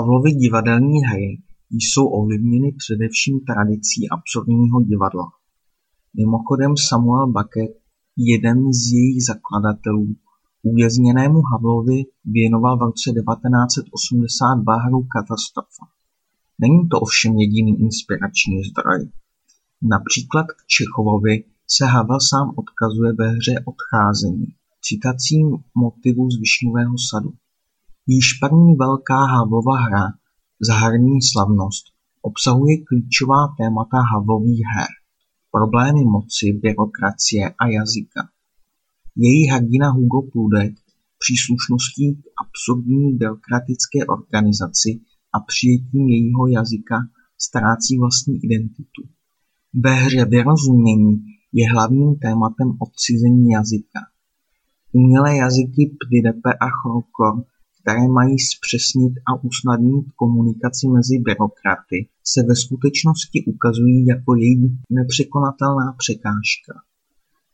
Havlovy divadelní hry jsou ovlivněny především tradicí absurdního divadla. Mimochodem Samuel Beckett, jeden z jejich zakladatelů, uvězněnému Havlovi věnoval v roce 1982 hru Katastrofa. Není to ovšem jediný inspirační zdroj. Například k Čechovovi se Havel sám odkazuje ve hře Odcházení, citací motivu z Višňového sadu. Již první velká Havlova hra Zahrní slavnost obsahuje klíčová témata Havlových her, problémy moci, byrokracie a jazyka. Její hrdina Hugo Prudek příslušností k absurdní byrokratické organizaci a přijetím jejího jazyka ztrácí vlastní identitu. Ve hře Vyrozumění je hlavním tématem odcizení jazyka. Umělé jazyky Pdidepe a Chrokor které mají zpřesnit a usnadnit komunikaci mezi byrokraty, se ve skutečnosti ukazují jako její nepřekonatelná překážka.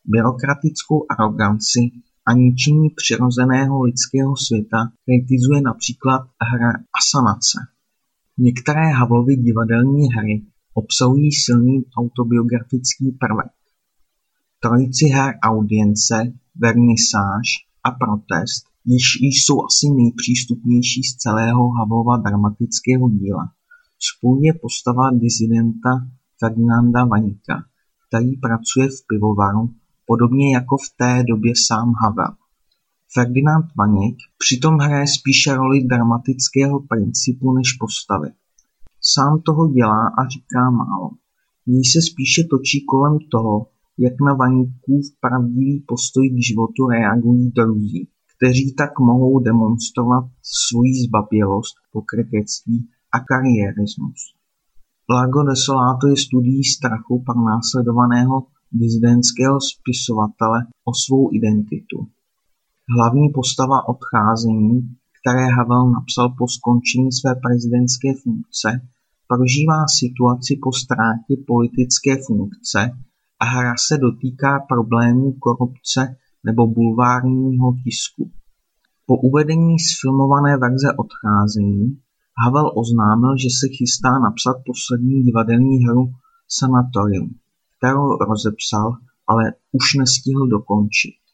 Byrokratickou aroganci a ničení přirozeného lidského světa kritizuje například hra Asanace. Některé Havlovy divadelní hry obsahují silný autobiografický prvek. Trojici her Audience, Vernisáž a Protest již jsou asi nejpřístupnější z celého Havlova dramatického díla, spojuje postava disidenta Ferdinanda Vaňka, který pracuje v pivovaru, podobně jako v té době sám Havel. Ferdinand Vaněk přitom hraje spíše roli dramatického principu než postavy. Sám toho dělá a říká málo. Něj se spíše točí kolem toho, jak na Vaňkův pravdivý postoj k životu reagují druzí kteří tak mohou demonstrovat svoji zbabělost, pokrytectví a kariérismus. Lago Desolato je studií strachu pronásledovaného dizidentského spisovatele o svou identitu. Hlavní postava odcházení, které Havel napsal po skončení své prezidentské funkce, prožívá situaci po ztrátě politické funkce a hra se dotýká problémů korupce nebo bulvárního tisku. Po uvedení zfilmované verze Odcházení Havel oznámil, že se chystá napsat poslední divadelní hru Sanatorium, kterou rozepsal, ale už nestihl dokončit.